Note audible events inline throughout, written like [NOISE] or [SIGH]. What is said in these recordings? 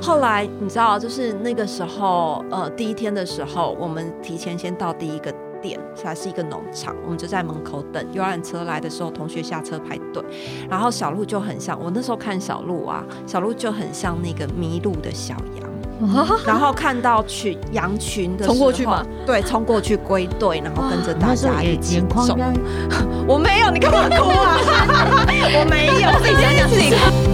后来你知道，就是那个时候，呃，第一天的时候，我们提前先到第一个点，还是一个农场，我们就在门口等游览车来的时候，同学下车排队。然后小鹿就很像，我那时候看小鹿啊，小鹿就很像那个迷路的小羊。[LAUGHS] 然后看到群羊群的时候，冲过去吗？对，冲过去归队，然后跟着大家一起走。[LAUGHS] 我没有，你干嘛哭啊？[LAUGHS] 我没有，自己讲讲自己。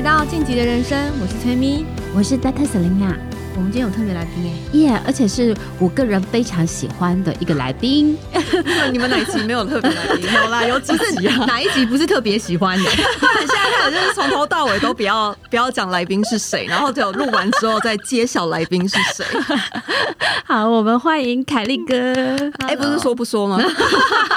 来到晋级的人生，我是崔咪，我是 Dr. Selena。我们今天有特别来宾耶，耶！Yeah, 而且是我个人非常喜欢的一个来宾。[LAUGHS] 你们哪一集没有特别来宾？[LAUGHS] 有啦，有几集啊？哪一集不是特别喜欢的？现在看就是从头到尾都不要 [LAUGHS] 不要讲来宾是谁，然后只有录完之后再揭晓来宾是谁。好，我们欢迎凯利哥。哎、欸，不是说不说吗？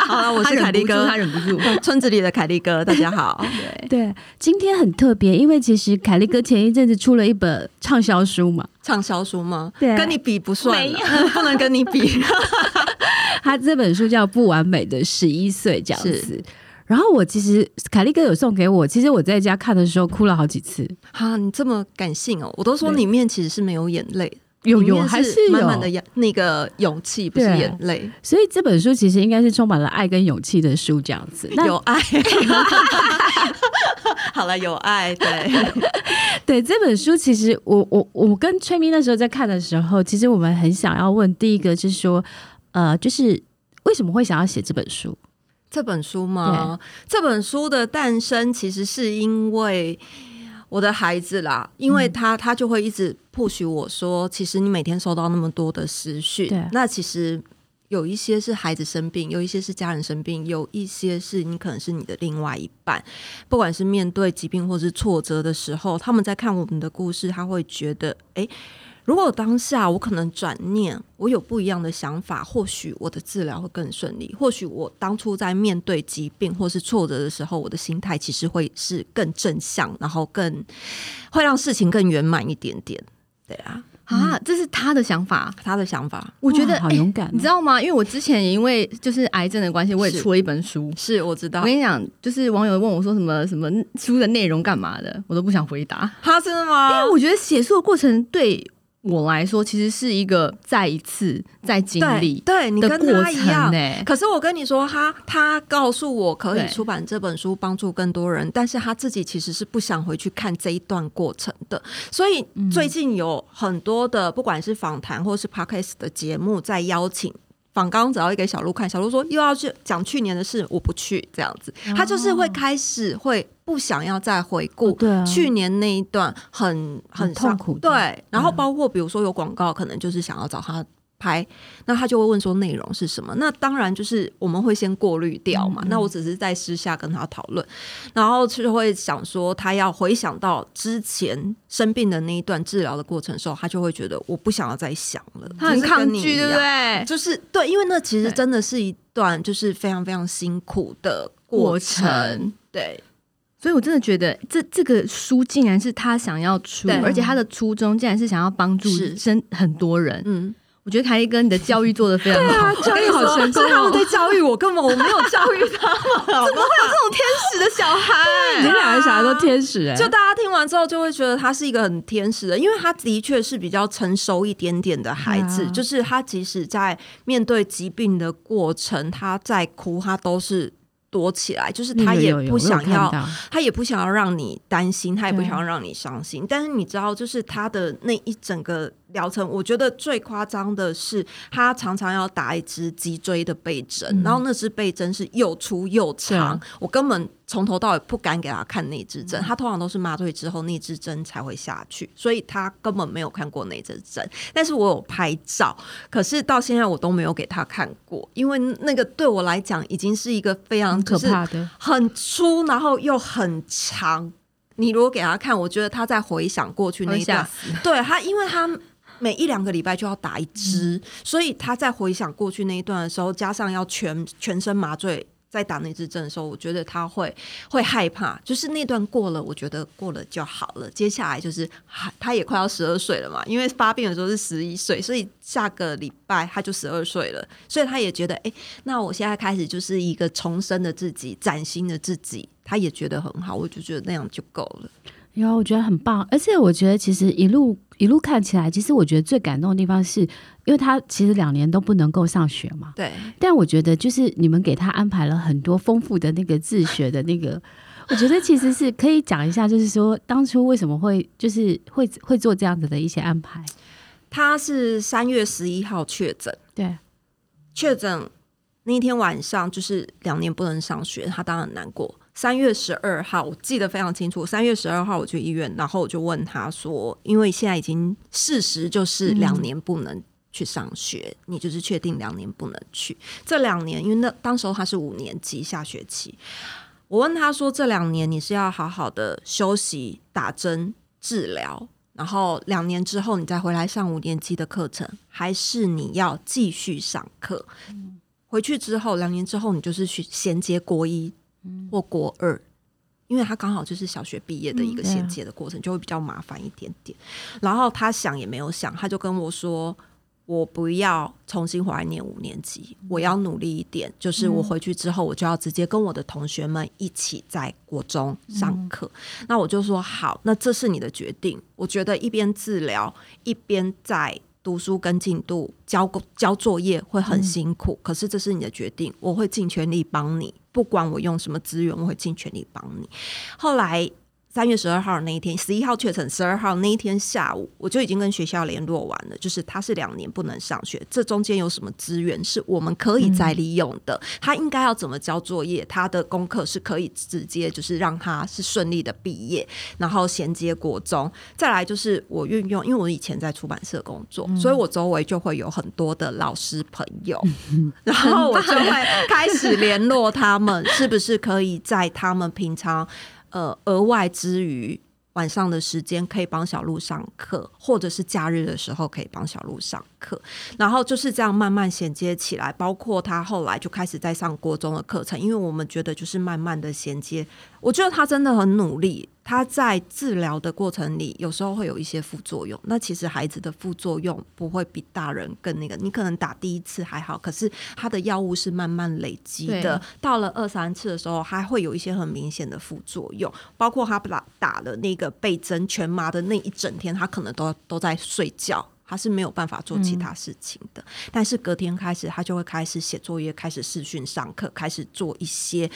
好了，我是凯利哥，他忍不住，村子里的凯利哥，大家好。对对，今天很特别，因为其实凯利哥前一阵子出了一本畅销书嘛。畅销书吗？对，跟你比不算，不能跟你比。[LAUGHS] 他这本书叫《不完美的十一岁》这样子。然后我其实凯利哥有送给我，其实我在家看的时候哭了好几次。哈，你这么感性哦！我都说里面其实是没有眼泪，有有还是满满的那个勇气，不是眼泪。所以这本书其实应该是充满了爱跟勇气的书，这样子。有爱。[LAUGHS] [LAUGHS] 好了，有爱，对。[LAUGHS] 对这本书，其实我我我跟崔咪那时候在看的时候，其实我们很想要问，第一个就是说，呃，就是为什么会想要写这本书？这本书吗？这本书的诞生其实是因为我的孩子啦，因为他他就会一直 push 我说，其实你每天收到那么多的私讯，那其实。有一些是孩子生病，有一些是家人生病，有一些是你可能是你的另外一半。不管是面对疾病或是挫折的时候，他们在看我们的故事，他会觉得：诶，如果当下我可能转念，我有不一样的想法，或许我的治疗会更顺利。或许我当初在面对疾病或是挫折的时候，我的心态其实会是更正向，然后更会让事情更圆满一点点。对啊。啊，这是他的想法，他的想法，我觉得好勇敢，你知道吗？因为我之前也因为就是癌症的关系，我也出了一本书，是，是我知道。我跟你讲，就是网友问我说什么什么书的内容干嘛的，我都不想回答。他真的吗？因为我觉得写书的过程对。我来说，其实是一个再一次再经历，对你跟他一样。欸、可是我跟你说，他他告诉我可以出版这本书，帮助更多人，但是他自己其实是不想回去看这一段过程的。所以最近有很多的，不管是访谈或是 podcast 的节目，在邀请。访刚只要一给小鹿看，小鹿说又要去讲去年的事，我不去这样子。他就是会开始会不想要再回顾去年那一段很很，很痛苦。对，然后包括比如说有广告，可能就是想要找他。拍，那他就会问说内容是什么？那当然就是我们会先过滤掉嘛。嗯嗯，那我只是在私下跟他讨论，然后就会想说，他要回想到之前生病的那一段治疗的过程的时候，他就会觉得我不想要再想了，他很抗拒，对不对？就是对，因为那其实真的是一段就是非常非常辛苦的过程，对。所以我真的觉得这这个书竟然是他想要出，对而且他的初衷竟然是想要帮助生很多人，嗯。我觉得凯利哥，你的教育做的非常好，啊、教育好成功。他们在教育我，根本我没有教育他们。[LAUGHS] 怎么会有这种天使的小孩？你两个小孩都天使哎、欸！就大家听完之后，就会觉得他是一个很天使的，因为他的确是比较成熟一点点的孩子。啊、就是他即使在面对疾病的过程，他在哭，他都是。躲起来，就是他也不想要，他也不想要让你担心，他也不想要让你伤心。但是你知道，就是他的那一整个疗程，我觉得最夸张的是，他常常要打一支脊椎的背针，嗯、然后那支背针是又粗又长，对我根本。从头到尾不敢给他看那支针，他通常都是麻醉之后那支针才会下去，所以他根本没有看过那支针。但是我有拍照，可是到现在我都没有给他看过，因为那个对我来讲已经是一个非常可怕的、很粗，然后又很长。你如果给他看，我觉得他在回想过去那一段，对他，因为他每一两个礼拜就要打一支，嗯、所以他在回想过去那一段的时候，加上要全全身麻醉。在打那支针的时候，我觉得他会会害怕，就是那段过了，我觉得过了就好了。接下来就是他也快要十二岁了嘛，因为发病的时候是十一岁，所以下个礼拜他就十二岁了，所以他也觉得，哎，那我现在开始就是一个重生的自己，崭新的自己，他也觉得很好，我就觉得那样就够了。有，我觉得很棒，而且我觉得其实一路一路看起来，其实我觉得最感动的地方是，因为他其实两年都不能够上学嘛，对。但我觉得就是你们给他安排了很多丰富的那个自学的那个，我觉得其实是可以讲一下，就是说当初为什么会就是会会做这样子的一些安排。他是三月十一号确诊，对，确诊那天晚上就是两年不能上学，他当然很难过。三月十二号，我记得非常清楚。三月十二号，我去医院，然后我就问他说：“因为现在已经事实就是两年不能去上学，嗯、你就是确定两年不能去。这两年，因为那当时候他是五年级下学期，我问他说：这两年你是要好好的休息、打针、治疗，然后两年之后你再回来上五年级的课程，还是你要继续上课？嗯、回去之后，两年之后你就是去衔接国一。”或国二，因为他刚好就是小学毕业的一个衔接的过程，就会比较麻烦一点点。然后他想也没有想，他就跟我说：“我不要重新回来念五年级，我要努力一点。就是我回去之后，我就要直接跟我的同学们一起在国中上课。”那我就说：“好，那这是你的决定。我觉得一边治疗一边在。”读书跟进度交交作业会很辛苦，嗯、可是这是你的决定，我会尽全力帮你，不管我用什么资源，我会尽全力帮你。后来。三月十二号那一天，十一号确诊，十二号那一天下午，我就已经跟学校联络完了。就是他是两年不能上学，这中间有什么资源是我们可以再利用的？嗯、他应该要怎么交作业？他的功课是可以直接就是让他是顺利的毕业，然后衔接国中。再来就是我运用，因为我以前在出版社工作，嗯、所以我周围就会有很多的老师朋友，嗯、然后我就会开始联络他们，是不是可以在他们平常。呃，额外之余，晚上的时间可以帮小鹿上课，或者是假日的时候可以帮小鹿上课，然后就是这样慢慢衔接起来。包括他后来就开始在上国中的课程，因为我们觉得就是慢慢的衔接。我觉得他真的很努力。他在治疗的过程里，有时候会有一些副作用。那其实孩子的副作用不会比大人更那个。你可能打第一次还好，可是他的药物是慢慢累积的。到了二三次的时候，还会有一些很明显的副作用。包括他打打了那个被针全麻的那一整天，他可能都都在睡觉，他是没有办法做其他事情的。嗯、但是隔天开始，他就会开始写作业，开始视讯上课，开始做一些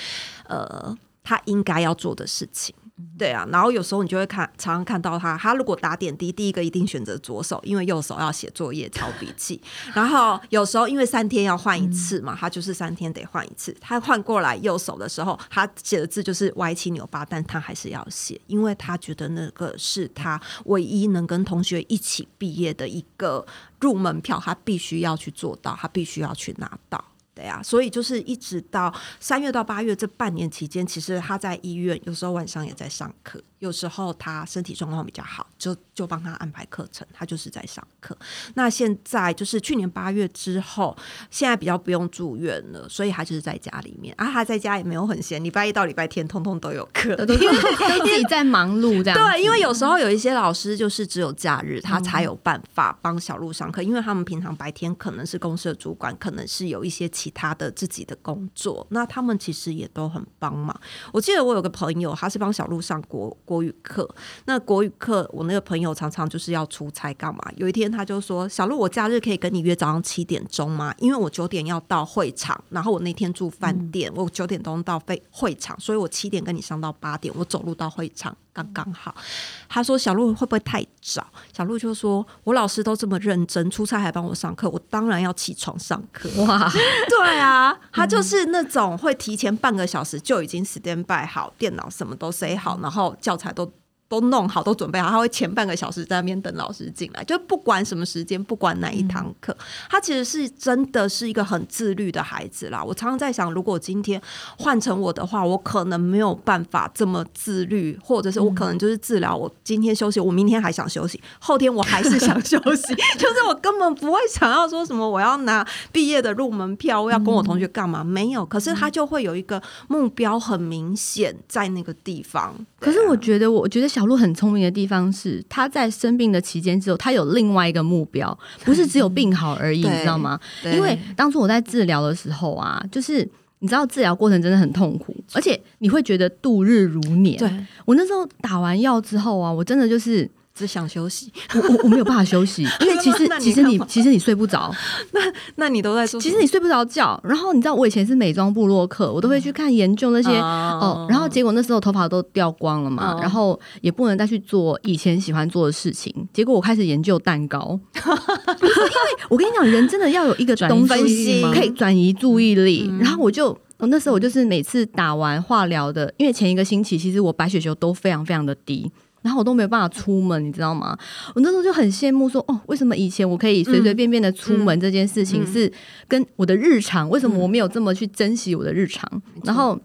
呃他应该要做的事情。对啊，然后有时候你就会看，常常看到他，他如果打点滴，第一个一定选择左手，因为右手要写作业、抄笔记。[LAUGHS] 然后有时候因为三天要换一次嘛，他就是三天得换一次。他换过来右手的时候，他写的字就是歪七扭八，但他还是要写，因为他觉得那个是他唯一能跟同学一起毕业的一个入门票，他必须要去做到，他必须要去拿到。对呀，所以就是一直到三月到八月这半年期间，其实他在医院，有时候晚上也在上课。有时候他身体状况比较好，就就帮他安排课程，他就是在上课。那现在就是去年八月之后，现在比较不用住院了，所以他就是在家里面啊。他在家也没有很闲，礼拜一到礼拜天通通都有课，都自己在忙碌这样。对，因为有时候有一些老师就是只有假日他才有办法帮小鹿上课，因为他们平常白天可能是公司的主管，可能是有一些其他的自己的工作，那他们其实也都很帮忙。我记得我有个朋友，他是帮小鹿上国。国语课，那国语课，我那个朋友常常就是要出差干嘛？有一天他就说：“小鹿，我假日可以跟你约早上七点钟吗？因为我九点要到会场，然后我那天住饭店，嗯、我九点钟到会会场，所以我七点跟你上到八点，我走路到会场刚刚好。”他说：“小鹿会不会太早？”小鹿就说：“我老师都这么认真，出差还帮我上课，我当然要起床上课。”哇，[LAUGHS] 对啊，他就是那种会提前半个小时就已经 stand by 好，电脑什么都塞好，然后教材都都弄好，都准备好，他会前半个小时在那边等老师进来，就不管什么时间，不管哪一堂课，嗯、他其实是真的是一个很自律的孩子啦。我常常在想，如果今天换成我的话，我可能没有办法这么自律，或者是我可能就是治疗，我今天休息，我明天还想休息，后天我还是想休息，就是我根本不会想要说什么我要拿毕业的入门票，我要跟我同学干嘛？嗯、没有，可是他就会有一个目标很明显在那个地方。可是我觉得，我觉得。小鹿很聪明的地方是，他在生病的期间之后，他有另外一个目标，不是只有病好而已，你知道吗？因为当初我在治疗的时候啊，就是你知道治疗过程真的很痛苦，而且你会觉得度日如年。对，我那时候打完药之后啊，我真的就是。只想休息，我我我没有办法休息，因为 [LAUGHS] 其实其实你其实你睡不着，[LAUGHS] 那那你都在说，其实你睡不着觉。然后你知道我以前是美妆部落客，我都会去看研究那些哦，然后结果那时候头发都掉光了嘛，然后也不能再去做以前喜欢做的事情。结果我开始研究蛋糕，[LAUGHS] 因为我跟你讲，人真的要有一个东西可以转移注意力。然后我就我那时候我就是每次打完化疗的，因为前一个星期其实我白血球都非常非常的低。然后我都没有办法出门，你知道吗？我那时候就很羡慕说，说哦，为什么以前我可以随随便便的出门这件事情是跟我的日常，为什么我没有这么去珍惜我的日常？然后。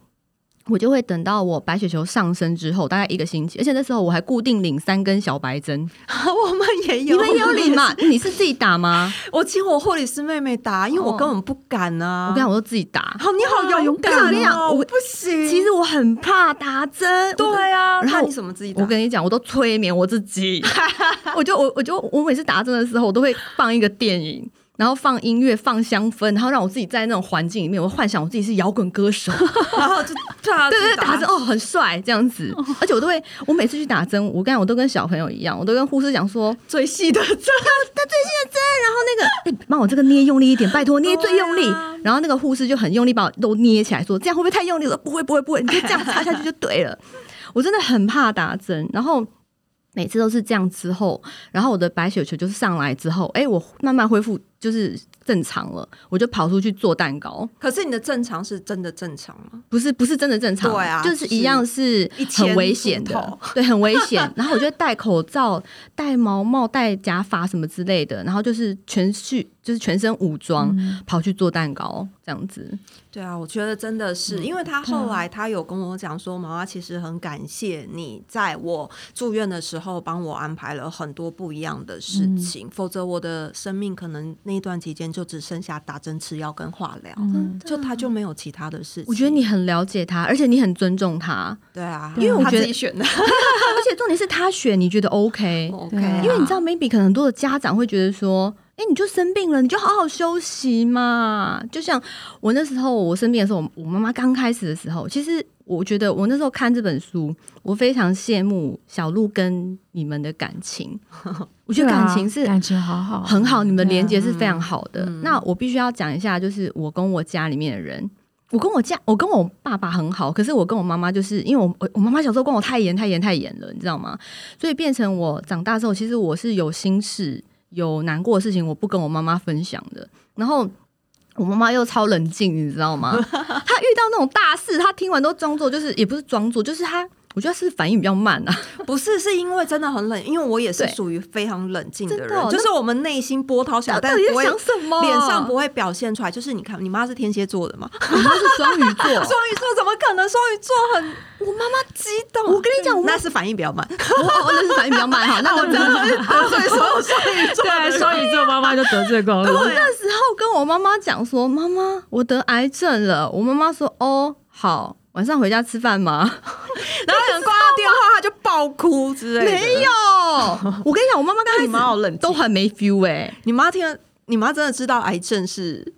我就会等到我白血球上升之后，大概一个星期，而且那时候我还固定领三根小白针。[LAUGHS] 我们也有，你们也有领吗？[LAUGHS] 你是自己打吗？我请我护理师妹妹打，因为我根本不敢啊。我跟你讲，我都自己打。好，你好勇敢哦！我跟你讲，我不行。其实我很怕打针。对啊，然后你怎么自己打？我跟你讲，我都催眠我自己。[LAUGHS] 我就我我就我每次打针的时候，我都会放一个电影。然后放音乐，放香氛，然后让我自己在那种环境里面，我幻想我自己是摇滚歌手，[LAUGHS] 然后就对对对，打针哦，很帅这样子。而且我都会，我每次去打针，我刚才我都跟小朋友一样，我都跟护士讲说最细的针，[LAUGHS] 他最细的针，然后那个哎，帮我这个捏用力一点，拜托捏最用力。然后那个护士就很用力把我都捏起来，说这样会不会太用力了？不会不会不会，你就这样插下去就对了。[LAUGHS] 我真的很怕打针，然后。每次都是这样之后，然后我的白血球就是上来之后，哎，我慢慢恢复就是正常了，我就跑出去做蛋糕。可是你的正常是真的正常吗？不是，不是真的正常。对啊，就是一样是很危险的，对，很危险。[LAUGHS] 然后我就戴口罩、戴毛帽、戴假发什么之类的，然后就是全去。就是全身武装跑去做蛋糕这样子。对啊，我觉得真的是，因为他后来他有跟我讲说，妈妈其实很感谢你在我住院的时候帮我安排了很多不一样的事情，否则我的生命可能那段期间就只剩下打针、吃药跟化疗，就他就没有其他的事情。我觉得你很了解他，而且你很尊重他。对啊，因为我觉得自己选的，[LAUGHS] 而且重点是他选，你觉得 OK？OK？因为你知道，maybe 可能很多的家长会觉得说。哎，你就生病了，你就好好休息嘛。就像我那时候我生病的时候，我妈妈刚开始的时候，其实我觉得我那时候看这本书，我非常羡慕小鹿跟你们的感情。[LAUGHS] 我觉得感情是感情好好，很好，你们连接是非常好的。那我必须要讲一下，就是我跟我家里面的人，我跟我家，我跟我爸爸很好，可是我跟我妈妈就是因为我我妈妈小时候管我太严太严太严了，你知道吗？所以变成我长大之后，其实我是有心事。有难过的事情，我不跟我妈妈分享的。然后我妈妈又超冷静，你知道吗？她遇到那种大事，她听完都装作就是，也不是装作，就是她。我觉得是反应比较慢啊，[LAUGHS] 不是，是因为真的很冷，因为我也是属于非常冷静的人，就是我们内心波涛小，但不会脸上不会表现出来。就是你看，你妈是天蝎座的嘛？[LAUGHS] 我妈是双鱼座，[LAUGHS] 双鱼座怎么可能？双鱼座很，我妈妈激动。我跟你讲，那是反应比较慢，我那是反应比较慢哈。那我真的得罪所有双鱼座，对，双鱼座妈妈就得罪过了。我那时候跟我妈妈讲说，妈妈，我得癌症了。我妈妈说，哦，好。晚上回家吃饭吗？[LAUGHS] 然后可能挂到电话，他就爆哭之类的。没有，我跟你讲，我妈妈刚开始好冷，都很没 feel 哎、欸。你妈听了，你妈真的知道癌症是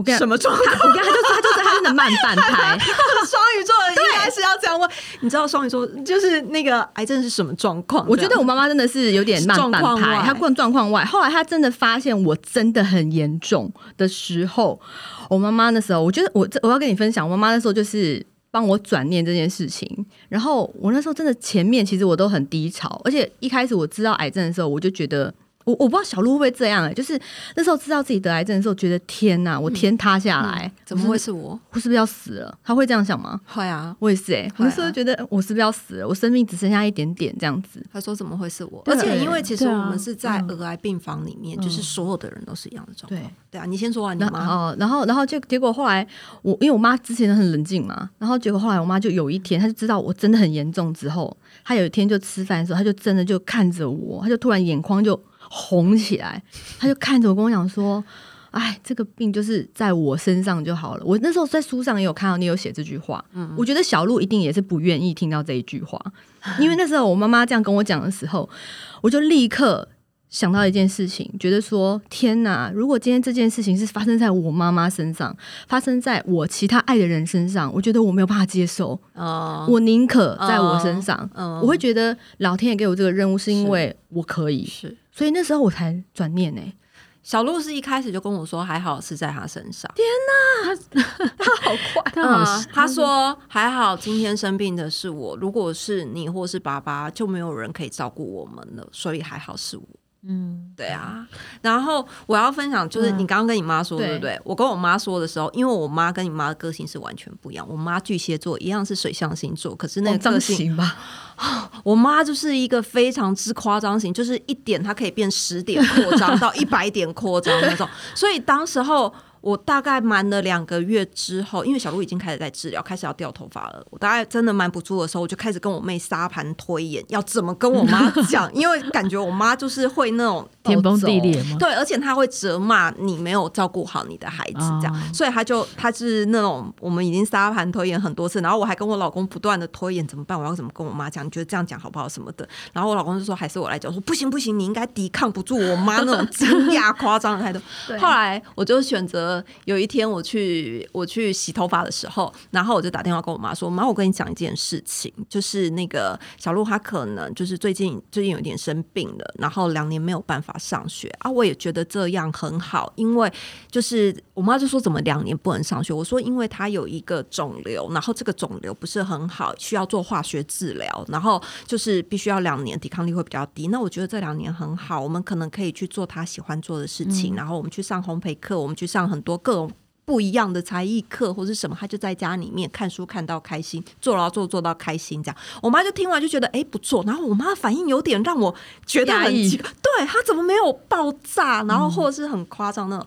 我跟什么状况？我跟他就说，他就是他真的慢半拍。[LAUGHS] 双鱼座的应该是要这样问。你知道双鱼座就是那个癌症是什么状况？我觉得我妈妈真的是有点慢半拍，她问状况外。后来她真的发现我真的很严重的时候。我妈妈那时候，我觉得我这我要跟你分享，我妈妈那时候就是帮我转念这件事情。然后我那时候真的前面其实我都很低潮，而且一开始我知道癌症的时候，我就觉得。我我不知道小鹿会不会这样哎、欸，就是那时候知道自己得癌症的时候，觉得天哪，我天塌下来，嗯、怎么会是我？我是不是要死了？他会这样想吗？会啊，我也是哎、欸，我那时候觉得我是不是要死了？我生命只剩下一点点这样子。他说怎么会是我？而且因为其实我们是在儿癌病房里面，就是所有的人都是一样的状况。对对啊，你先说完你妈。哦，然后然后就结果后来我因为我妈之前很冷静嘛，然后结果后来我妈就有一天，她就知道我真的很严重之后，她有一天就吃饭的时候，她就真的就看着我，她就突然眼眶就。红起来，他就看着我跟我讲说：“ [LAUGHS] 哎，这个病就是在我身上就好了。”我那时候在书上也有看到你有写这句话，嗯，我觉得小鹿一定也是不愿意听到这一句话，[LAUGHS] 因为那时候我妈妈这样跟我讲的时候，[LAUGHS] 我就立刻想到一件事情，觉得说：“天哪！如果今天这件事情是发生在我妈妈身上，发生在我其他爱的人身上，我觉得我没有办法接受。哦，我宁可在我身上，我会觉得老天爷给我这个任务是因为我可以是。”所以那时候我才转念呢、欸。小鹿是一开始就跟我说，还好是在他身上。天哪，他，[LAUGHS] 他好快，他好、嗯。他说还好，今天生病的是我，如果是你或是爸爸，就没有人可以照顾我们了。所以还好是我。嗯，对啊。然后我要分享，就是你刚刚跟你妈说、嗯、对不对？我跟我妈说的时候，因为我妈跟你妈的个性是完全不一样。我妈巨蟹座，一样是水象星座，可是那个个性吧，[LAUGHS] 我妈就是一个非常之夸张型，就是一点它可以变十点扩张 [LAUGHS] 到一百点扩张那种。所以当时候。我大概瞒了两个月之后，因为小鹿已经开始在治疗，开始要掉头发了。我大概真的瞒不住的时候，我就开始跟我妹沙盘推演，要怎么跟我妈 [LAUGHS] 讲，因为感觉我妈就是会那种天崩地裂嘛。对，而且她会责骂你没有照顾好你的孩子，这样，哦、所以她就她是那种我们已经沙盘推演很多次，然后我还跟我老公不断的推演怎么办，我要怎么跟我妈讲？你觉得这样讲好不好什么的？然后我老公就说还是我来讲，说不行不行，你应该抵抗不住我妈那种惊讶夸张的态度。[LAUGHS] 后来我就选择有一天。我去我去洗头发的时候，然后我就打电话跟我妈说：“妈，我跟你讲一件事情，就是那个小鹿他可能就是最近最近有点生病了，然后两年没有办法上学啊。我也觉得这样很好，因为就是我妈就说怎么两年不能上学？我说因为他有一个肿瘤，然后这个肿瘤不是很好，需要做化学治疗，然后就是必须要两年，抵抗力会比较低。那我觉得这两年很好，我们可能可以去做他喜欢做的事情，嗯、然后我们去上烘焙课，我们去上很多各种。”不一样的才艺课或是什么，他就在家里面看书看到开心，做然后做做到开心这样。我妈就听完就觉得哎、欸、不错，然后我妈反应有点让我觉得很奇怪，对她怎么没有爆炸，然后或者是很夸张那种。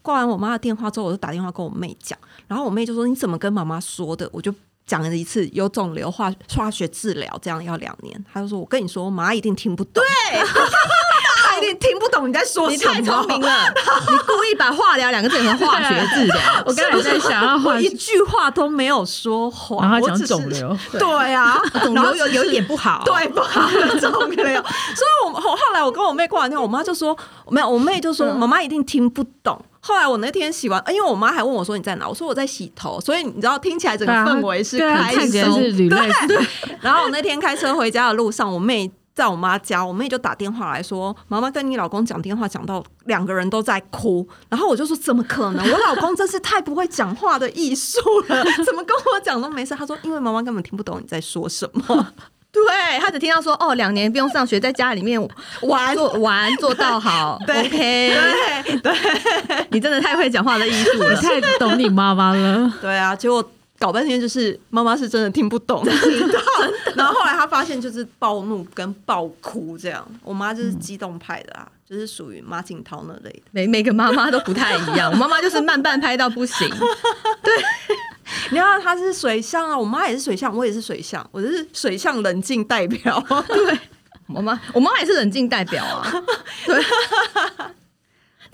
挂完我妈的电话之后，我就打电话跟我妹讲，然后我妹就说你怎么跟妈妈说的？我就讲了一次有肿瘤化化学治疗，这样要两年。她就说我跟你说，我妈一定听不懂。对。[LAUGHS] 一定听不懂你在说什么，你太聪明了！你故意把化疗两个字和化学治疗，[LAUGHS] 我刚才在想，我一句话都没有说谎，然后讲肿瘤，对啊，[LAUGHS] 肿瘤有有一点不好，对不好的肿瘤。[LAUGHS] 所以，我后后来我跟我妹挂完电话，我妈就说没有，我妹就说妈妈一定听不懂。后来我那天洗完，因为我妈还问我说你在哪，我说我在洗头，所以你知道听起来整个氛围是开心，对对。然后我那天开车回家的路上，我妹。在我妈家，我妹就打电话来说：“妈妈跟你老公讲电话，讲到两个人都在哭。”然后我就说：“怎么可能？我老公真是太不会讲话的艺术了，怎么跟我讲都没事。”他说：“因为妈妈根本听不懂你在说什么。[LAUGHS] ”对，他只听到说：“哦，两年不用上学，在家里面玩做 [LAUGHS] 玩做到好。对” OK，对对，你真的太会讲话的艺术了，太懂你妈妈了。对啊，结果。搞半天就是妈妈是真的听不懂，[LAUGHS] [LAUGHS] 然后后来他发现就是暴怒跟暴哭这样，我妈就是激动派的啊，嗯、就是属于马景涛那类的。每每个妈妈都不太一样，我 [LAUGHS] 妈妈就是慢半拍到不行。对，你看她是水象啊，我妈也是水象，我也是水象，我就是水象冷静代表。对，我妈我妈也是冷静代表啊。对。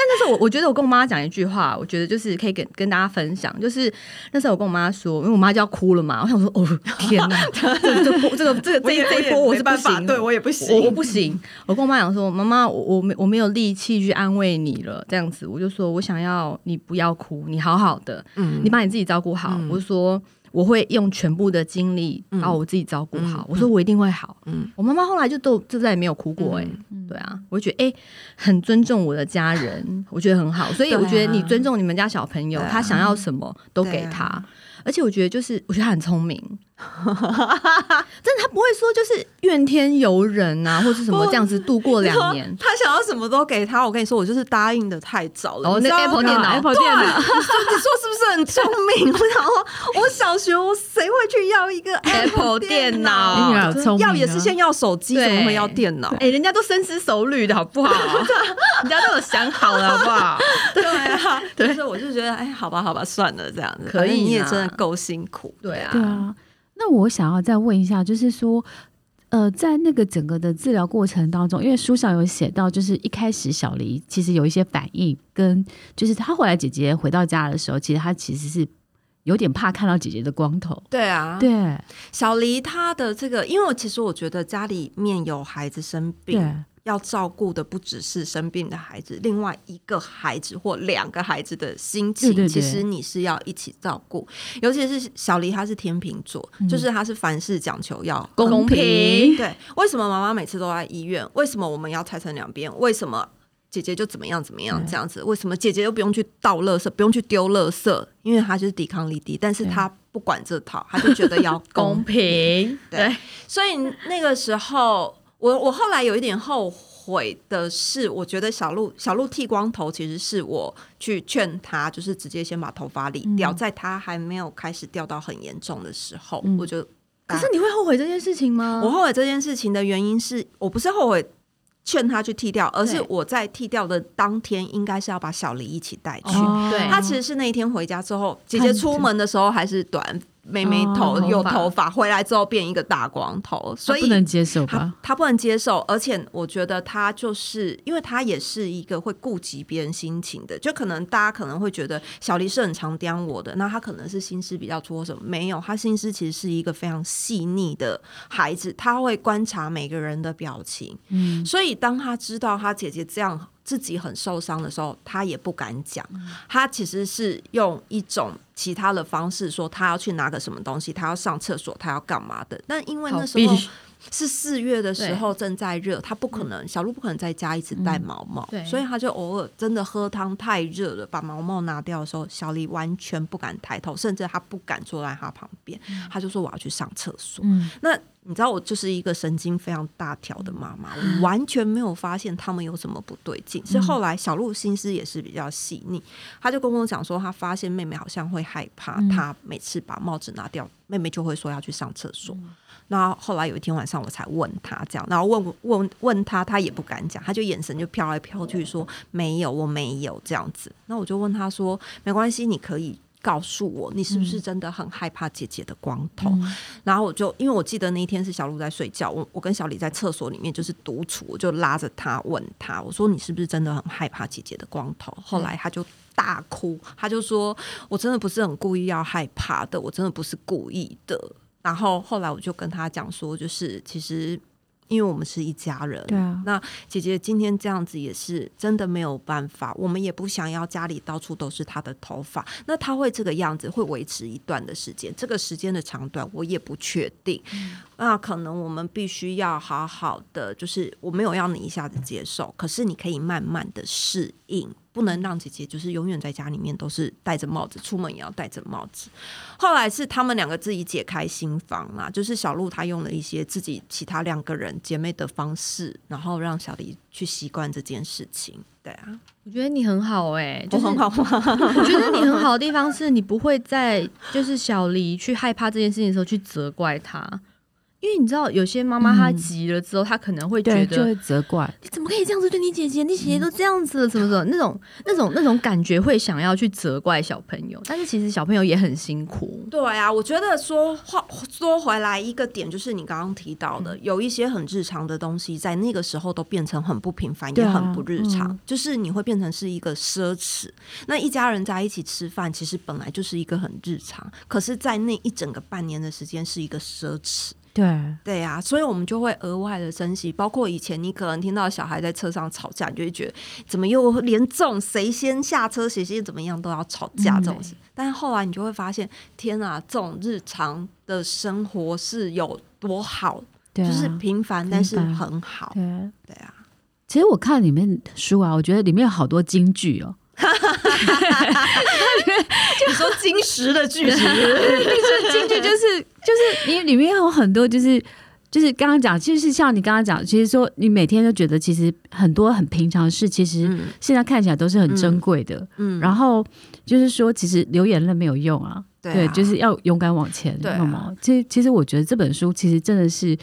但那时候我我觉得我跟我妈讲一句话，我觉得就是可以跟跟大家分享，就是那时候我跟我妈说，因为我妈就要哭了嘛，我想说哦天哪，这 [LAUGHS] 这这个这个这这一波我是不行，对我也不行，我我不行。我跟我妈讲说，妈妈我我没我没有力气去安慰你了，这样子。我就说我想要你不要哭，你好好的，嗯，你把你自己照顾好，我就说。我会用全部的精力把我自己照顾好。嗯、我说我一定会好。嗯，我妈妈后来就都就再也没有哭过哎、欸。嗯、对啊，我就觉得哎、欸，很尊重我的家人，我觉得很好。所以我觉得你尊重你们家小朋友，啊、他想要什么都给他。而且我觉得就是，我觉得他很聪明，[LAUGHS] 真的，他不会说就是怨天尤人啊，[LAUGHS] 或是什么这样子度过两年。[LAUGHS] 他想要什么都给他，我跟你说，我就是答应的太早了。哦，那 Apple 电脑，Apple 电脑，你说是不是很聪明？然后我小学我谁会去要一个 Apple 电脑？要也是先要手机，怎么会要电脑？哎，人家都深思熟虑的好不好？人家都有想好了好不好？对啊，对，所以我就觉得，哎，好吧，好吧，算了，这样子，可以，你也真的够辛苦，对啊，对啊。那我想要再问一下，就是说，呃，在那个整个的治疗过程当中，因为书上有写到，就是一开始小黎其实有一些反应，跟就是他后来姐姐回到家的时候，其实他其实是有点怕看到姐姐的光头。对啊，对，小黎他的这个，因为我其实我觉得家里面有孩子生病。要照顾的不只是生病的孩子，另外一个孩子或两个孩子的心情，对对对，其实你是要一起照顾。尤其是小黎，他是天秤座，嗯、就是他是凡事讲求要公平。[LAUGHS] 对，为什么妈妈每次都在医院？为什么我们要拆成两边？为什么姐姐就怎么样怎么样这样子？为什么姐姐又不用去倒垃圾，不用去丢垃圾？因为她就是抵抗力低，但是她不管这套，她就觉得要 [LAUGHS] 公平。对，所以那个时候。我我后来有一点后悔的是，我觉得小鹿小鹿剃光头，其实是我去劝他，就是直接先把头发理掉，嗯、在他还没有开始掉到很严重的时候，嗯、我就。可是你会后悔这件事情吗？我后悔这件事情的原因是我不是后悔劝他去剃掉，而是我在剃掉的当天，应该是要把小黎一起带去。对，他其实是那一天回家之后，姐姐出门的时候还是短。妹妹头、哦、有头发，回来之后变一个大光头，所以不能接受吧？他不能接受，而且我觉得他就是因为他也是一个会顾及别人心情的，就可能大家可能会觉得小黎是很常刁我的，那他可能是心思比较粗什么？没有，他心思其实是一个非常细腻的孩子，他会观察每个人的表情，嗯，所以当他知道他姐姐这样。自己很受伤的时候，他也不敢讲。他其实是用一种其他的方式说，他要去拿个什么东西，他要上厕所，他要干嘛的。但因为那时候是四月的时候，正在热，他不可能，小鹿不可能在家一直戴毛毛，所以他就偶尔真的喝汤太热了，把毛毛拿掉的时候，小丽完全不敢抬头，甚至他不敢坐在他旁边，他就说我要去上厕所。那你知道我就是一个神经非常大条的妈妈，我完全没有发现他们有什么不对劲。是后来小鹿心思也是比较细腻，他就跟我讲说，他发现妹妹好像会害怕，他每次把帽子拿掉，妹妹就会说要去上厕所。那后来有一天晚上，我才问他这样，然后问问问他，他也不敢讲，他就眼神就飘来飘去说没有，我没有这样子。那我就问他说，没关系，你可以。告诉我，你是不是真的很害怕姐姐的光头？嗯、然后我就因为我记得那一天是小鹿在睡觉，我我跟小李在厕所里面就是独处，我就拉着他问他，我说你是不是真的很害怕姐姐的光头？后来他就大哭，他就说我真的不是很故意要害怕的，我真的不是故意的。然后后来我就跟他讲说，就是其实。因为我们是一家人，对啊，那姐姐今天这样子也是真的没有办法，我们也不想要家里到处都是她的头发。那她会这个样子会维持一段的时间，这个时间的长短我也不确定。嗯、那可能我们必须要好好的，就是我没有要你一下子接受，可是你可以慢慢的适应。不能让姐姐就是永远在家里面都是戴着帽子，出门也要戴着帽子。后来是他们两个自己解开心房啦，就是小鹿她用了一些自己其他两个人姐妹的方式，然后让小黎去习惯这件事情。对啊，我觉得你很好哎、欸，就是、很好吗？[LAUGHS] 我觉得你很好的地方是你不会在就是小黎去害怕这件事情的时候去责怪他。因为你知道，有些妈妈她急了之后，她、嗯、可能会觉得就会责怪你怎么可以这样子对你姐姐？你姐姐都这样子了，什么什么那种那种 [LAUGHS] 那种感觉，会想要去责怪小朋友。但是其实小朋友也很辛苦。对啊，我觉得说话说回来一个点，就是你刚刚提到的，嗯、有一些很日常的东西，在那个时候都变成很不平凡，也很不日常。嗯、就是你会变成是一个奢侈。那一家人在一起吃饭，其实本来就是一个很日常，可是，在那一整个半年的时间，是一个奢侈。对对呀、啊，所以我们就会额外的珍惜。包括以前你可能听到小孩在车上吵架，你就会觉得怎么又连这种谁先下车谁先怎么样都要吵架这种事。嗯、但是后来你就会发现，天啊，这种日常的生活是有多好，啊、就是平凡但是很好。对对啊，其实我看里面书啊，我觉得里面有好多金句哦。[LAUGHS] 说金石的巨石，[LAUGHS] 进去就是就是你里面有很多就是。就是刚刚讲，其实是像你刚刚讲，其实说你每天都觉得，其实很多很平常的事，其实现在看起来都是很珍贵的。嗯，然后就是说，其实流眼泪没有用啊，对，对，就是要勇敢往前。对、啊，其实其实我觉得这本书其实真的是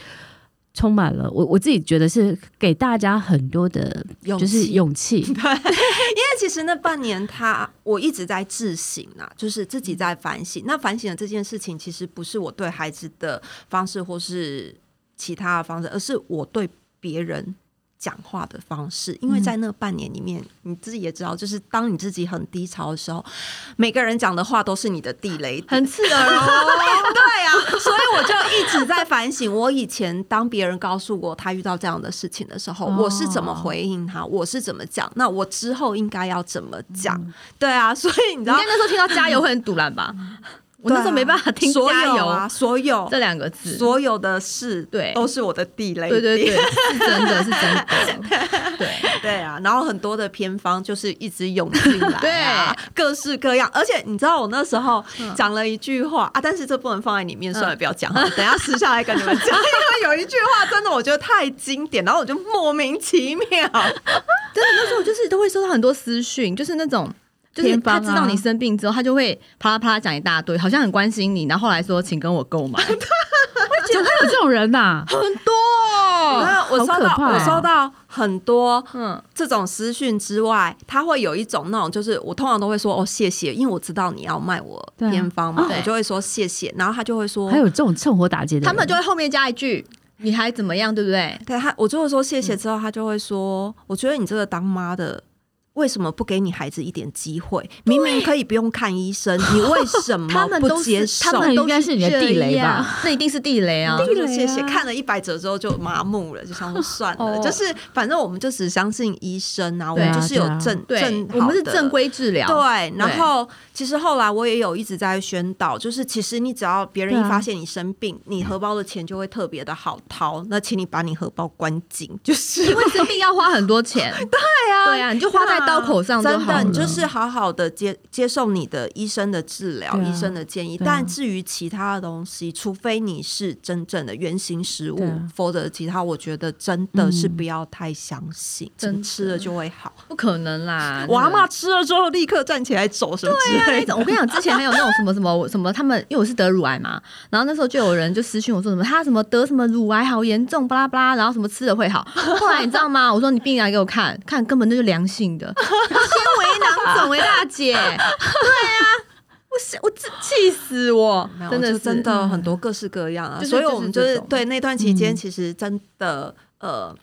充满了我我自己觉得是给大家很多的，就是勇气。[LAUGHS] 对，因为其实那半年他我一直在自省啊，就是自己在反省。那反省的这件事情，其实不是我对孩子的方式，或是。其他的方式，而是我对别人讲话的方式，因为在那半年里面，你自己也知道，就是当你自己很低潮的时候，每个人讲的话都是你的地雷，很刺耳哦。[LAUGHS] 对啊，所以我就一直在反省，我以前当别人告诉我他遇到这样的事情的时候，我是怎么回应他，我是怎么讲，那我之后应该要怎么讲？对啊，所以你知道，你那时候听到加油会很堵然吧？[LAUGHS] [LAUGHS] 我那时候没办法听加油。啊，所有。这两个字，所有的事对。都是我的地雷，对对对，是真的是真的，[LAUGHS] 对。对啊，然后很多的偏方就是一直涌进来啊，各式各样，而且你知道我那时候讲了一句话啊，但是这不能放在里面，算了，不要讲，[LAUGHS] 等下私下来跟你们讲，[LAUGHS] 因为有一句话真的我觉得太经典，然后我就莫名其妙，真的那时候我就是都会收到很多私讯，就是那种。就是他知道你生病之后，他就会啪啦啪啦讲一大堆，好像很关心你，然后后来说请跟我购买。[LAUGHS] 我觉得有这种人呐、啊，很多。我收到我收到很多嗯这种私讯之外，他会有一种那种，就是我通常都会说哦谢谢，因为我知道你要卖我偏方嘛，我就会说谢谢，然后他就会说还有这种趁火打劫的，他们就会后面加一句你还怎么样，对不对？对他，我就会说谢谢之后，他就会说我觉得你这个当妈的。为什么不给你孩子一点机会？明明可以不用看医生，你为什么 [LAUGHS] 不接受？他们应该是你的地雷吧？那一定是地雷啊！地雷，写写。看了一百折之后就麻木了，就想说算了。就是反正我们就只相信医生啊，我们就是有正正，我们是正规治疗。对，然后其实后来我也有一直在宣导，就是其实你只要别人一发现你生病，你荷包的钱就会特别的好掏。那请你把你荷包关紧，就是因为生病要花很多钱。[LAUGHS] 对啊，对啊，你就花在。刀口上真的，你就是好好的接接受你的医生的治疗，医生的建议。但至于其他的东西，除非你是真正的原型食物，否则其他我觉得真的是不要太相信。真吃了就会好，不可能啦！[LAUGHS] 我阿嬷吃了之后立刻站起来走什么之类的。我跟你讲，之前还有那种什么什么什么，他们因为我是得乳癌嘛，然后那时候就有人就私信我说什么他什么得什么乳癌好严重，巴拉巴拉，然后什么吃了会好。后来你知道吗？我说你病来给我看看，根本就是良性的。[LAUGHS] 为囊肿，为大姐，对啊，我我气死我，真的真的很多各式各样啊，所以我们就是对那段期间，其实真的呃。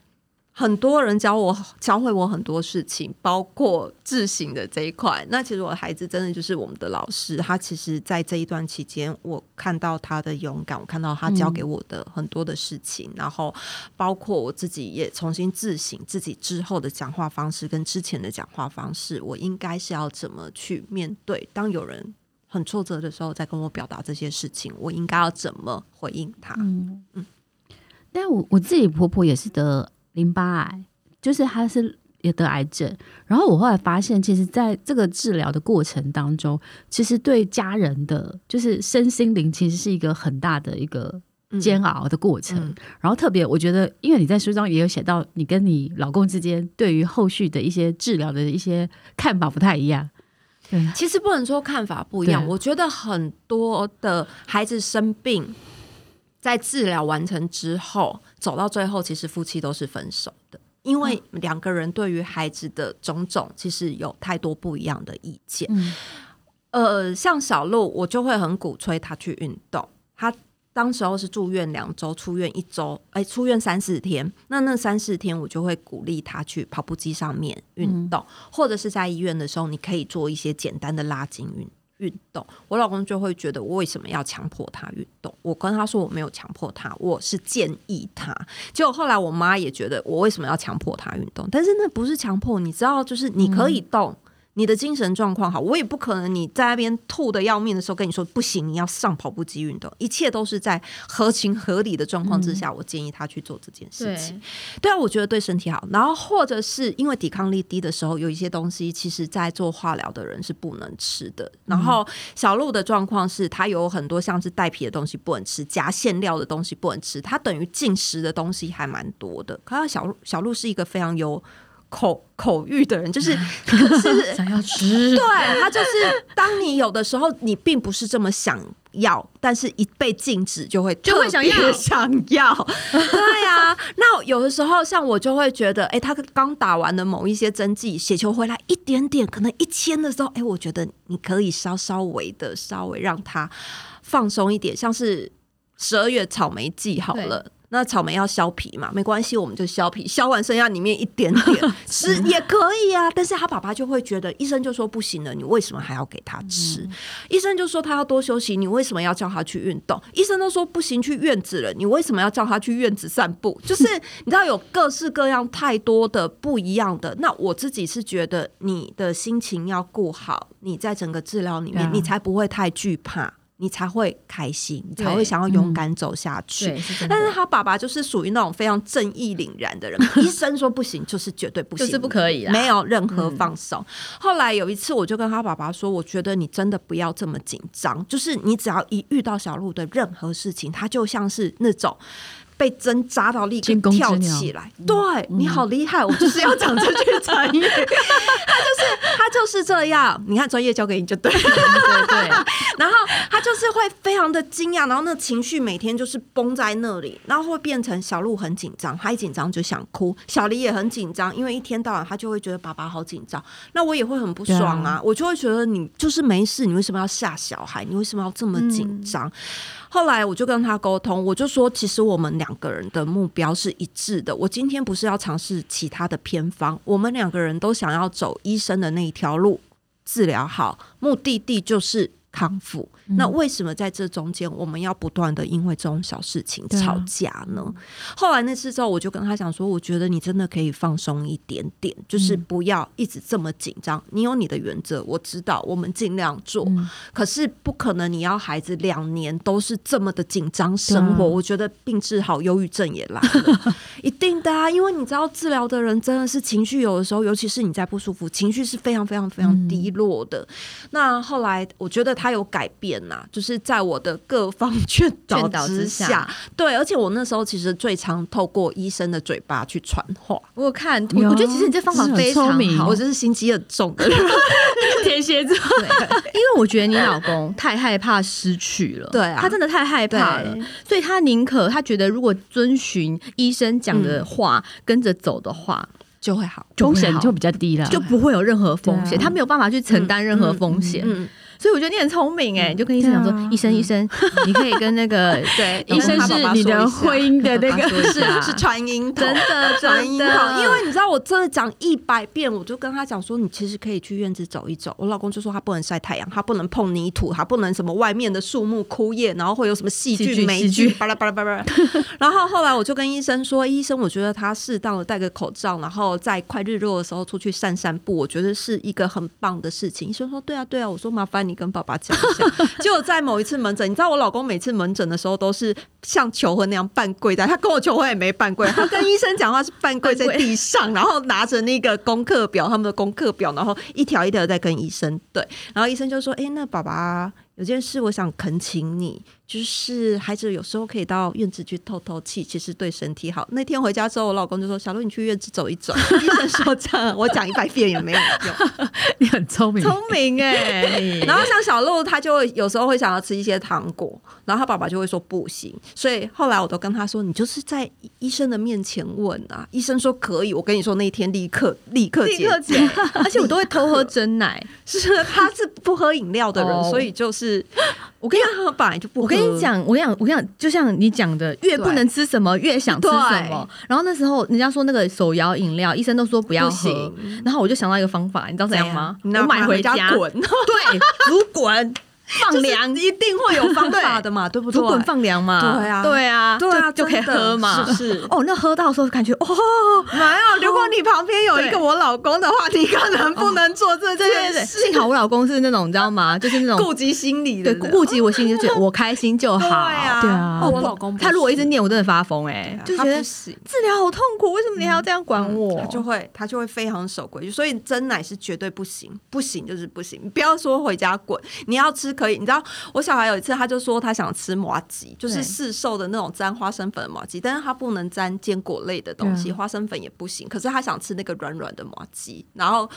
很多人教我教会我很多事情，包括自省的这一块。那其实我的孩子真的就是我们的老师。他其实，在这一段期间，我看到他的勇敢，我看到他教给我的很多的事情，嗯、然后包括我自己也重新自省自己之后的讲话方式跟之前的讲话方式，我应该是要怎么去面对？当有人很挫折的时候，在跟我表达这些事情，我应该要怎么回应他？嗯嗯。但我我自己婆婆也是得。淋巴癌，就是他是也得癌症，然后我后来发现，其实在这个治疗的过程当中，其实对家人的就是身心灵，其实是一个很大的一个煎熬的过程。嗯嗯、然后特别，我觉得，因为你在书中也有写到，你跟你老公之间对于后续的一些治疗的一些看法不太一样。对，其实不能说看法不一样，我觉得很多的孩子生病。在治疗完成之后，走到最后，其实夫妻都是分手的，因为两个人对于孩子的种种，其实有太多不一样的意见。嗯、呃，像小鹿，我就会很鼓吹他去运动。他当时候是住院两周，出院一周，哎，出院三四天。那那三四天，我就会鼓励他去跑步机上面运动，嗯、或者是在医院的时候，你可以做一些简单的拉筋运动。运动，我老公就会觉得我为什么要强迫他运动？我跟他说我没有强迫他，我是建议他。结果后来我妈也觉得我为什么要强迫他运动？但是那不是强迫，你知道，就是你可以动，嗯、你的精神状况好，我也不可能你在那边吐的要命的时候跟你说不行，你要上跑步机运动，一切都是在合情合理的状况之下，嗯、我建议他去做这件事情。对，对啊，我觉得对身体好。然后或者是因为抵抗力低的时候，有一些东西其实在做化疗的人是不能吃的。然后小鹿的状况是，他有很多像是带皮的东西不能吃，夹馅料的东西不能吃，他等于进食的东西还蛮多的。可是小鹿小鹿是一个非常有。口口欲的人就是 [LAUGHS] 是想要吃，对，他就是当你有的时候你并不是这么想要，但是一被禁止就会就会想要想要，对呀、啊。那有的时候像我就会觉得，哎、欸，他刚打完的某一些针剂，血球回来一点点，可能一千的时候，哎、欸，我觉得你可以稍稍微的稍微让他放松一点，像是十二月草莓季好了。那草莓要削皮嘛？没关系，我们就削皮，削完剩下里面一点点 [LAUGHS] 吃也可以啊。但是他爸爸就会觉得，医生就说不行了，你为什么还要给他吃？嗯、医生就说他要多休息，你为什么要叫他去运动？医生都说不行，去院子了，你为什么要叫他去院子散步？就是 [LAUGHS] 你知道有各式各样太多的不一样的。那我自己是觉得，你的心情要顾好，你在整个治疗里面，你才不会太惧怕。你才会开心，你才会想要勇敢走下去。嗯、是但是他爸爸就是属于那种非常正义凛然的人，[LAUGHS] 医生说不行就是绝对不行，就是不可以，没有任何放手。嗯、后来有一次，我就跟他爸爸说：“我觉得你真的不要这么紧张，就是你只要一遇到小鹿的任何事情，他就像是那种。”被针扎到立刻跳起来，对、嗯、你好厉害！我就是要讲这句成语，[LAUGHS] 他就是他就是这样。你看，专业交给你就对了，[LAUGHS] 对。[LAUGHS] 然后他就是会非常的惊讶，然后那情绪每天就是绷在那里，然后会变成小鹿很紧张，他一紧张就想哭，小黎也很紧张，因为一天到晚他就会觉得爸爸好紧张，那我也会很不爽啊，啊我就会觉得你就是没事，你为什么要吓小孩？你为什么要这么紧张？嗯后来我就跟他沟通，我就说，其实我们两个人的目标是一致的。我今天不是要尝试其他的偏方，我们两个人都想要走医生的那一条路，治疗好，目的地就是康复。那为什么在这中间我们要不断的因为这种小事情吵架呢？啊、后来那次之后，我就跟他讲说，我觉得你真的可以放松一点点，就是不要一直这么紧张。你有你的原则，我知道，我们尽量做。嗯、可是不可能，你要孩子两年都是这么的紧张生活。啊、我觉得病治好，忧郁症也来了，[LAUGHS] 一定的啊！因为你知道，治疗的人真的是情绪有的时候，尤其是你在不舒服，情绪是非常非常非常低落的。嗯、那后来我觉得他有改变呐。就是在我的各方 [LAUGHS] 劝导之下，对，而且我那时候其实最常透过医生的嘴巴去传话。我看，我我觉得其实你这方法非常好。我就是心机很重的人，[LAUGHS] 天蝎座。因为我觉得你老公太害怕失去了，对啊，他真的太害怕了，所以他宁可他觉得如果遵循医生讲的话，跟着走的话就会好，风险就比较低了，就不会有任何风险，他没有办法去承担任何风险。所以我觉得你很聪明哎，你就跟医生讲说，医生医生，你可以跟那个 [LAUGHS] 对，医生是你的婚姻的那个 [LAUGHS] 是是传音，真的传音好，因为你知道我真的讲一百遍，我就跟他讲说，你其实可以去院子走一走。我老公就说他不能晒太阳，他不能碰泥土，他不能什么外面的树木枯叶，然后会有什么细菌霉菌，巴拉巴拉巴拉。[LAUGHS] 然后后来我就跟医生说，医生，我觉得他适当的戴个口罩，然后在快日落的时候出去散散步，我觉得是一个很棒的事情。医生说，对啊对啊，我说麻烦你。跟爸爸讲一下，[LAUGHS] 就在某一次门诊，你知道我老公每次门诊的时候都是像求婚那样半跪在，他跟我求婚也没半跪，他跟医生讲话是半跪在地上，然后拿着那个功课表，他们的功课表，然后一条一条在跟医生对，然后医生就说：“哎、那爸爸有件事，我想恳请你。”就是孩子有时候可以到院子去透透气，其实对身体好。那天回家之后，我老公就说：“小鹿，你去院子走一走。”医生说这样，我讲一百遍也没有用。[LAUGHS] 你很聪明，聪明哎、欸。[LAUGHS] 然后像小鹿，他就会有时候会想要吃一些糖果，然后他爸爸就会说不行。所以后来我都跟他说：“你就是在医生的面前问啊，医生说可以。”我跟你说，那一天立刻立刻立刻解，而且我都会偷喝真奶。[LAUGHS] 是，他是不喝饮料的人，所以就是我跟他本来就不喝。我跟你讲，我跟你讲，我跟你讲，就像你讲的，越不能吃什么，越想吃什么。然后那时候人家说那个手摇饮料，医生都说不要喝。然后我就想到一个方法，你知道怎样吗？我买回家滚，对，[LAUGHS] 煮滚，放凉，一定会有方法的嘛，对不对？煮滚放凉嘛，对啊，对啊，对啊，就可以喝嘛，是是。哦，那喝到的时候感觉哦，没有。如果你旁边有一个我老公的话，你可能不能做这件事。幸好我老公是那种你知道吗？[LAUGHS] 就是那种顾及心理的，对，顾及我心里，就觉得我开心就好。对啊，对啊。哦，我老公他如果一直念，我真的发疯哎，就觉得治疗好痛苦，为什么你还要这样管我？他就会他就会非常守规矩，所以真奶是绝对不行，不行就是不行。你不要说回家滚，你要吃可以，你知道。我小孩有一次，他就说他想吃麻吉，就是市售的那种沾花生粉的麻吉，但是他不能沾坚果类的东西，花生粉也不行。可是他想吃那个软软的麻糬，然后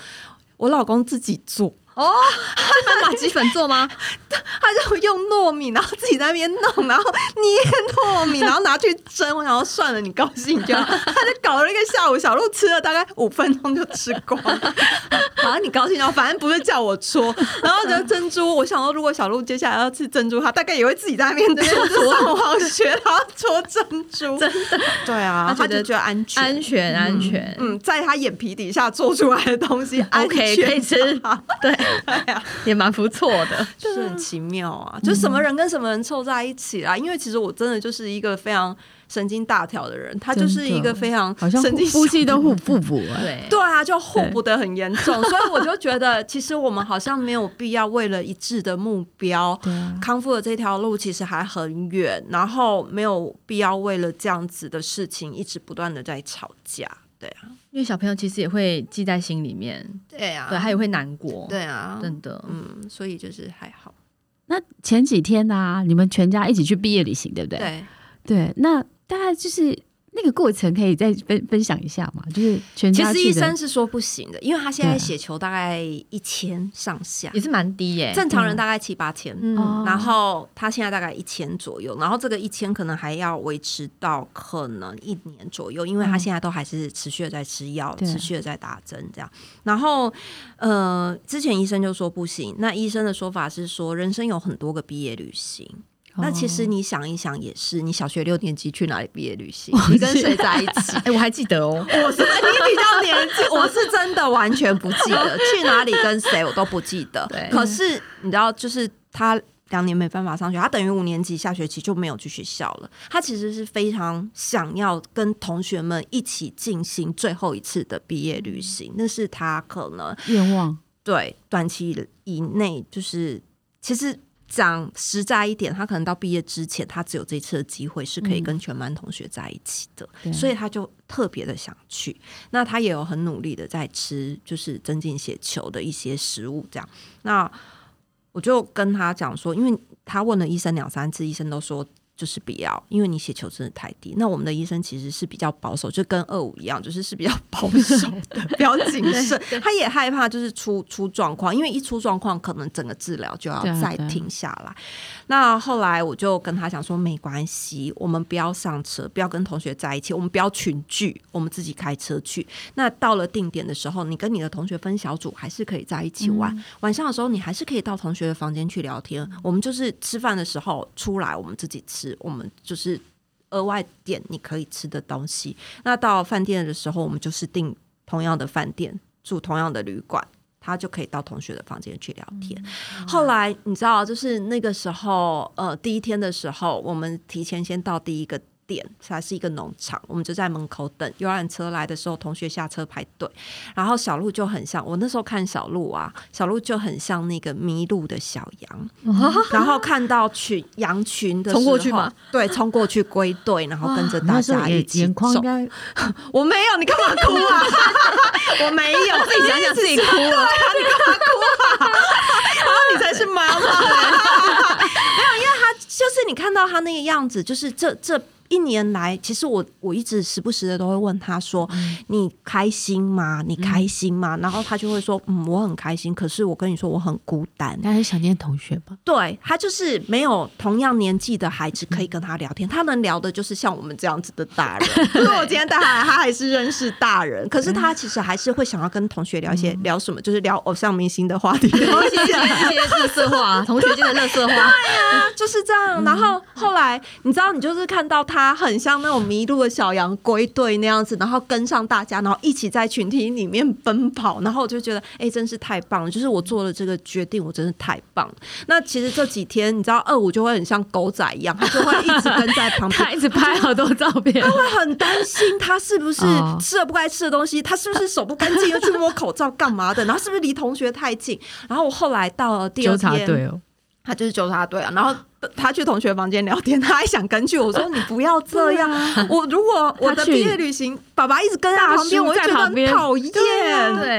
我老公自己做。哦，他拿麻糬粉做吗？[LAUGHS] 他就用糯米，然后自己在那边弄，然后捏糯米，然后拿去蒸。我想说算了，你高兴就好。[LAUGHS] 他就搞了一个下午，小鹿吃了大概五分钟就吃光。[LAUGHS] 好像你高兴就好，反正不是叫我搓。然后呢，珍珠，我想说如果小鹿接下来要吃珍珠，他大概也会自己在那边搓。我学他搓珍珠，真的。对啊，他就觉得安全，安全，安全。嗯，在他眼皮底下做出来的东西，OK，可以吃。对。对呀，也蛮不错的，[LAUGHS] 就是很奇妙啊！就什么人跟什么人凑在一起啦？因为其实我真的就是一个非常神经大条的人，他就是一个非常神经呼吸都互互补，[LAUGHS] 对对啊，就互补的很严重，[LAUGHS] 所以我就觉得，其实我们好像没有必要为了一致的目标，康复的这条路其实还很远，然后没有必要为了这样子的事情一直不断的在吵架，对啊。因为小朋友其实也会记在心里面，对啊，对他也会难过，对啊，真的，嗯，所以就是还好。那前几天呢、啊，你们全家一起去毕业旅行，对不对？对，对，那大概就是。那个过程可以再分分享一下嘛？就是全家其实医生是说不行的，因为他现在血球大概一千上下，也是蛮低耶。正常人大概七八千，嗯，然后他现在大概一千左右，然后这个一千可能还要维持到可能一年左右，因为他现在都还是持续的在吃药，嗯、持续的在打针这样。然后呃，之前医生就说不行，那医生的说法是说，人生有很多个毕业旅行。那其实你想一想也是，你小学六年级去哪里毕业旅行？[LAUGHS] 你跟谁在一起？[LAUGHS] 哎、欸，我还记得哦。[LAUGHS] 我是你比较年纪，我是真的完全不记得去哪里跟谁，我都不记得。对。可是你知道，就是他两年没办法上学，他等于五年级下学期就没有去学校了。他其实是非常想要跟同学们一起进行最后一次的毕业旅行，那是他可能愿望。对，短期以内就是其实。讲实在一点，他可能到毕业之前，他只有这次的机会是可以跟全班同学在一起的，嗯、所以他就特别的想去。那他也有很努力的在吃，就是增进血球的一些食物，这样。那我就跟他讲说，因为他问了医生两三次，医生都说。就是不要，因为你血球真的太低。那我们的医生其实是比较保守，就跟二五一样，就是是比较保守的，[LAUGHS] 比较谨慎。他也害怕就是出出状况，因为一出状况，可能整个治疗就要再停下来。那后来我就跟他讲说，没关系，我们不要上车，不要跟同学在一起，我们不要群聚，我们自己开车去。那到了定点的时候，你跟你的同学分小组，还是可以在一起玩。嗯、晚上的时候，你还是可以到同学的房间去聊天。我们就是吃饭的时候出来，我们自己吃。我们就是额外点你可以吃的东西。那到饭店的时候，我们就是订同样的饭店，住同样的旅馆，他就可以到同学的房间去聊天。嗯、后来你知道，就是那个时候，呃，第一天的时候，我们提前先到第一个。店它是一个农场，我们就在门口等游览车来的时候，同学下车排队，然后小鹿就很像我那时候看小鹿啊，小鹿就很像那个迷路的小羊，[LAUGHS] 然后看到群羊群的，冲过去吗？对，冲过去归队，然后跟着大家一起走。我没有，你干嘛哭啊？[LAUGHS] 我没有，自己想想自己哭了，你干嘛哭啊？[LAUGHS] 然后你才是妈妈，没有，因为他就是你看到他那个样子，就是这这。一年来，其实我我一直时不时的都会问他说：“嗯、你开心吗？你开心吗？”嗯、然后他就会说：“嗯，我很开心。”可是我跟你说，我很孤单。他是想念同学吗？对，他就是没有同样年纪的孩子可以跟他聊天。嗯、他能聊的就是像我们这样子的大人。[LAUGHS] 如果我今天带他来，他还是认识大人。可是他其实还是会想要跟同学聊一些、嗯、聊什么，就是聊偶像明星的话题，聊一些乐色话，同学间的乐色话。对啊，就是这样。然后后来，你知道，你就是看到他。他很像那种迷路的小羊归队那样子，然后跟上大家，然后一起在群体里面奔跑，然后我就觉得，哎、欸，真是太棒了！就是我做了这个决定，我真是太棒了。那其实这几天，你知道，二五就会很像狗仔一样，[LAUGHS] 他就会一直跟在旁边，他一直拍好多照片，他会很担心他是不是吃了不该吃的东西，他是不是手不干净又去摸口罩干嘛的，然后是不是离同学太近。然后我后来到了第二天，哦，他就是纠察队啊，然后。他去同学房间聊天，他还想跟去。我说你不要这样。啊、我如果我的毕业旅行，爸爸一直跟在旁边，我就觉得很讨厌。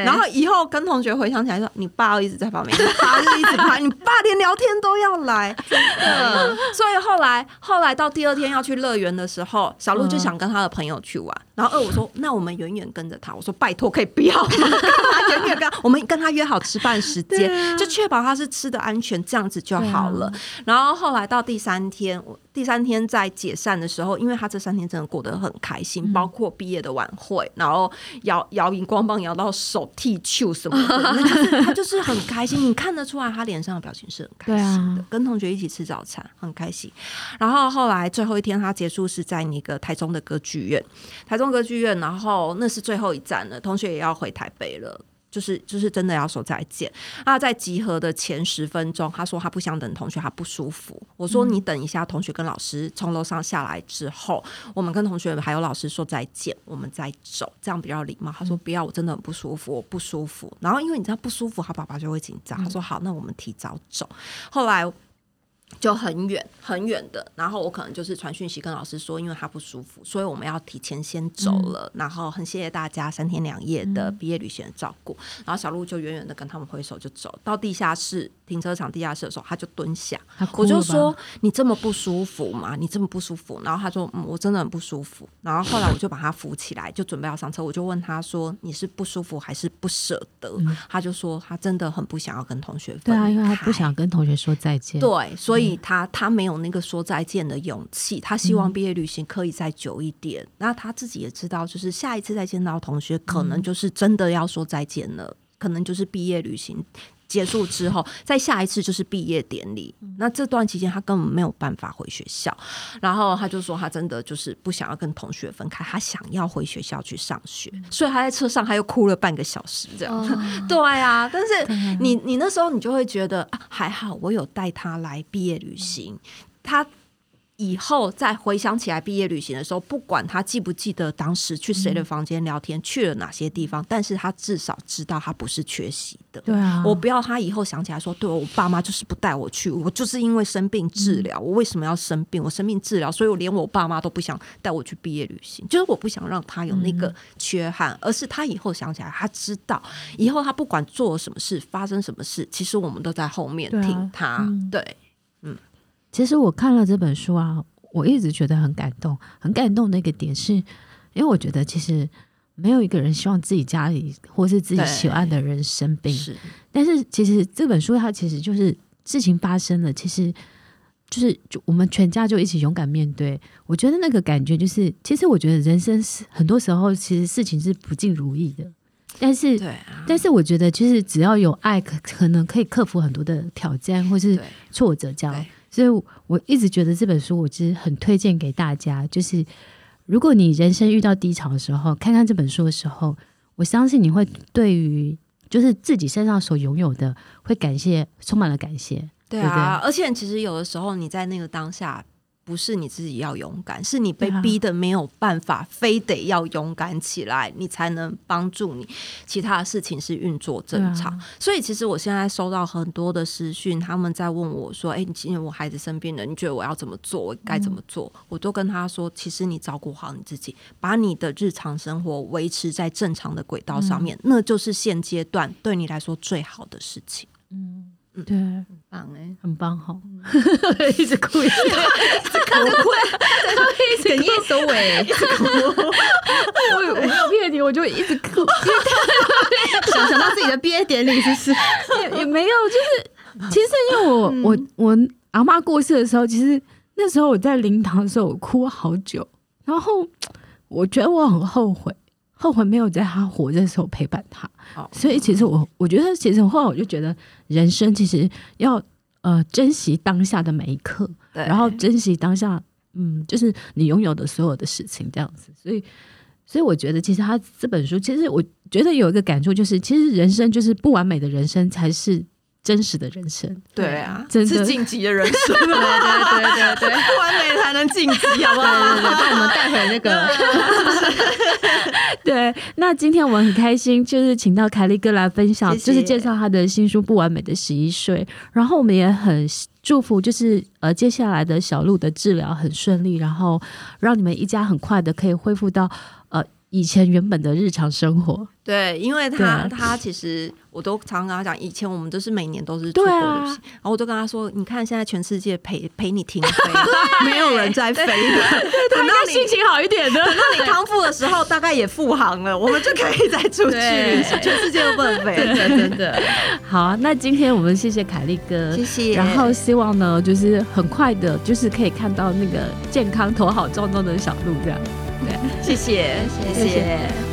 然后以后跟同学回想起来说，你爸一直在旁边，你爸就一直拍，你爸连聊天都要来。真的。所以后来，后来到第二天要去乐园的时候，小鹿就想跟他的朋友去玩。然后二我说，那我们远远跟着他。我说拜托，可以不要吗？远远跟，我们跟他约好吃饭时间，啊、就确保他是吃的安全，这样子就好了。啊、然后后。后来到第三天，我第三天在解散的时候，因为他这三天真的过得很开心，嗯、包括毕业的晚会，然后摇摇荧光棒摇到手剃球什么的，[LAUGHS] 就是、他就是很开心，你看得出来他脸上的表情是很开心的，啊、跟同学一起吃早餐很开心。然后后来最后一天他结束是在那个台中的歌剧院，台中歌剧院，然后那是最后一站了，同学也要回台北了。就是就是真的要说再见。那在集合的前十分钟，他说他不想等同学，他不舒服。我说你等一下，同学跟老师从楼上下来之后，我们跟同学还有老师说再见，我们再走，这样比较礼貌。他说不要，我真的很不舒服，我不舒服。然后因为你知道不舒服，他爸爸就会紧张。他说好，那我们提早走。后来。就很远很远的，然后我可能就是传讯息跟老师说，因为他不舒服，所以我们要提前先走了。嗯、然后很谢谢大家三天两夜的毕业旅行的照顾。嗯、然后小鹿就远远的跟他们挥手就走到地下室停车场地下室的时候，他就蹲下，我就说你这么不舒服吗？你这么不舒服？然后他说嗯，我真的很不舒服。然后后来我就把他扶起来，就准备要上车，我就问他说你是不舒服还是不舍得？嗯、他就说他真的很不想要跟同学对啊，因为他不想跟同学说再见。对，所以。他他没有那个说再见的勇气，他希望毕业旅行可以再久一点。嗯、那他自己也知道，就是下一次再见到同学，可能就是真的要说再见了，嗯、可能就是毕业旅行结束之后，再下一次就是毕业典礼。嗯、那这段期间他根本没有办法回学校，然后他就说他真的就是不想要跟同学分开，他想要回学校去上学，嗯、所以他在车上他又哭了半个小时这样。哦、对啊，但是你你那时候你就会觉得啊，还好我有带他来毕业旅行，嗯、他。以后再回想起来毕业旅行的时候，不管他记不记得当时去谁的房间聊天，嗯、去了哪些地方，但是他至少知道他不是缺席的。对啊，我不要他以后想起来说，对我爸妈就是不带我去，我就是因为生病治疗，嗯、我为什么要生病？我生病治疗，所以我连我爸妈都不想带我去毕业旅行，就是我不想让他有那个缺憾，嗯、而是他以后想起来，他知道以后他不管做什么事，发生什么事，其实我们都在后面听他。对，啊嗯、对。其实我看了这本书啊，我一直觉得很感动，很感动的一个点是，因为我觉得其实没有一个人希望自己家里或是自己喜欢的人生病，是。但是其实这本书它其实就是事情发生了，其实就是就我们全家就一起勇敢面对。我觉得那个感觉就是，其实我觉得人生是很多时候其实事情是不尽如意的，但是，对啊，但是我觉得其实只要有爱，可可能可以克服很多的挑战或是挫折，这样。所以，我一直觉得这本书，我其实很推荐给大家。就是如果你人生遇到低潮的时候，看看这本书的时候，我相信你会对于就是自己身上所拥有的，会感谢，充满了感谢。对啊，对对，而且其实有的时候你在那个当下。不是你自己要勇敢，是你被逼的没有办法，啊、非得要勇敢起来，你才能帮助你其他的事情是运作正常。啊、所以其实我现在收到很多的私讯，他们在问我说：“哎、欸，你今天我孩子生病了，你觉得我要怎么做？我该怎么做？”嗯、我都跟他说：“其实你照顾好你自己，把你的日常生活维持在正常的轨道上面，嗯、那就是现阶段对你来说最好的事情。”嗯。对，很棒哎，很棒哈！[LAUGHS] 一直哭，一直哭，[LAUGHS] 一直哽咽收尾，一直哭。我我没有骗你，我就一直哭，想想到自己的毕业典礼，是不是？也也没有，就是其实因为我我我阿妈过世的时候，其实那时候我在灵堂的时候，我哭了好久，然后我觉得我很后悔。后悔没有在他活着的时候陪伴他，哦、所以其实我我觉得，其实后来我就觉得，人生其实要呃珍惜当下的每一刻，对然后珍惜当下嗯，就是你拥有的所有的事情这样子。所以，所以我觉得其实他这本书，其实我觉得有一个感触，就是其实人生就是不完美的人生才是。真实的人生，对啊，真是晋级的人生，[LAUGHS] 对对对对对，不完美才能晋级，好不好？对对对，帮我们带回那个。[LAUGHS] 对，那今天我们很开心，就是请到凯莉哥来分享，谢谢。就是介绍他的新书《不完美的十一岁》，然后我们也很祝福，就是呃接下来的小鹿的治疗很顺利，然后让你们一家很快的可以恢复到呃以前原本的日常生活。对，因为他对他其实我都常常跟他讲，以前我们都是每年都是出国旅行，啊、然后我都跟他说，你看现在全世界陪陪你停飞，[LAUGHS] 没有人在飞的，[LAUGHS] 等到你心情好一点的，等到你康复的时候，大概也复航了，我们就可以再出去全世界都不能飞，真的真的。好啊，那今天我们谢谢凯丽哥，谢谢，然后希望呢，就是很快的，就是可以看到那个健康头好壮壮的小鹿这样，对，谢谢谢谢。谢谢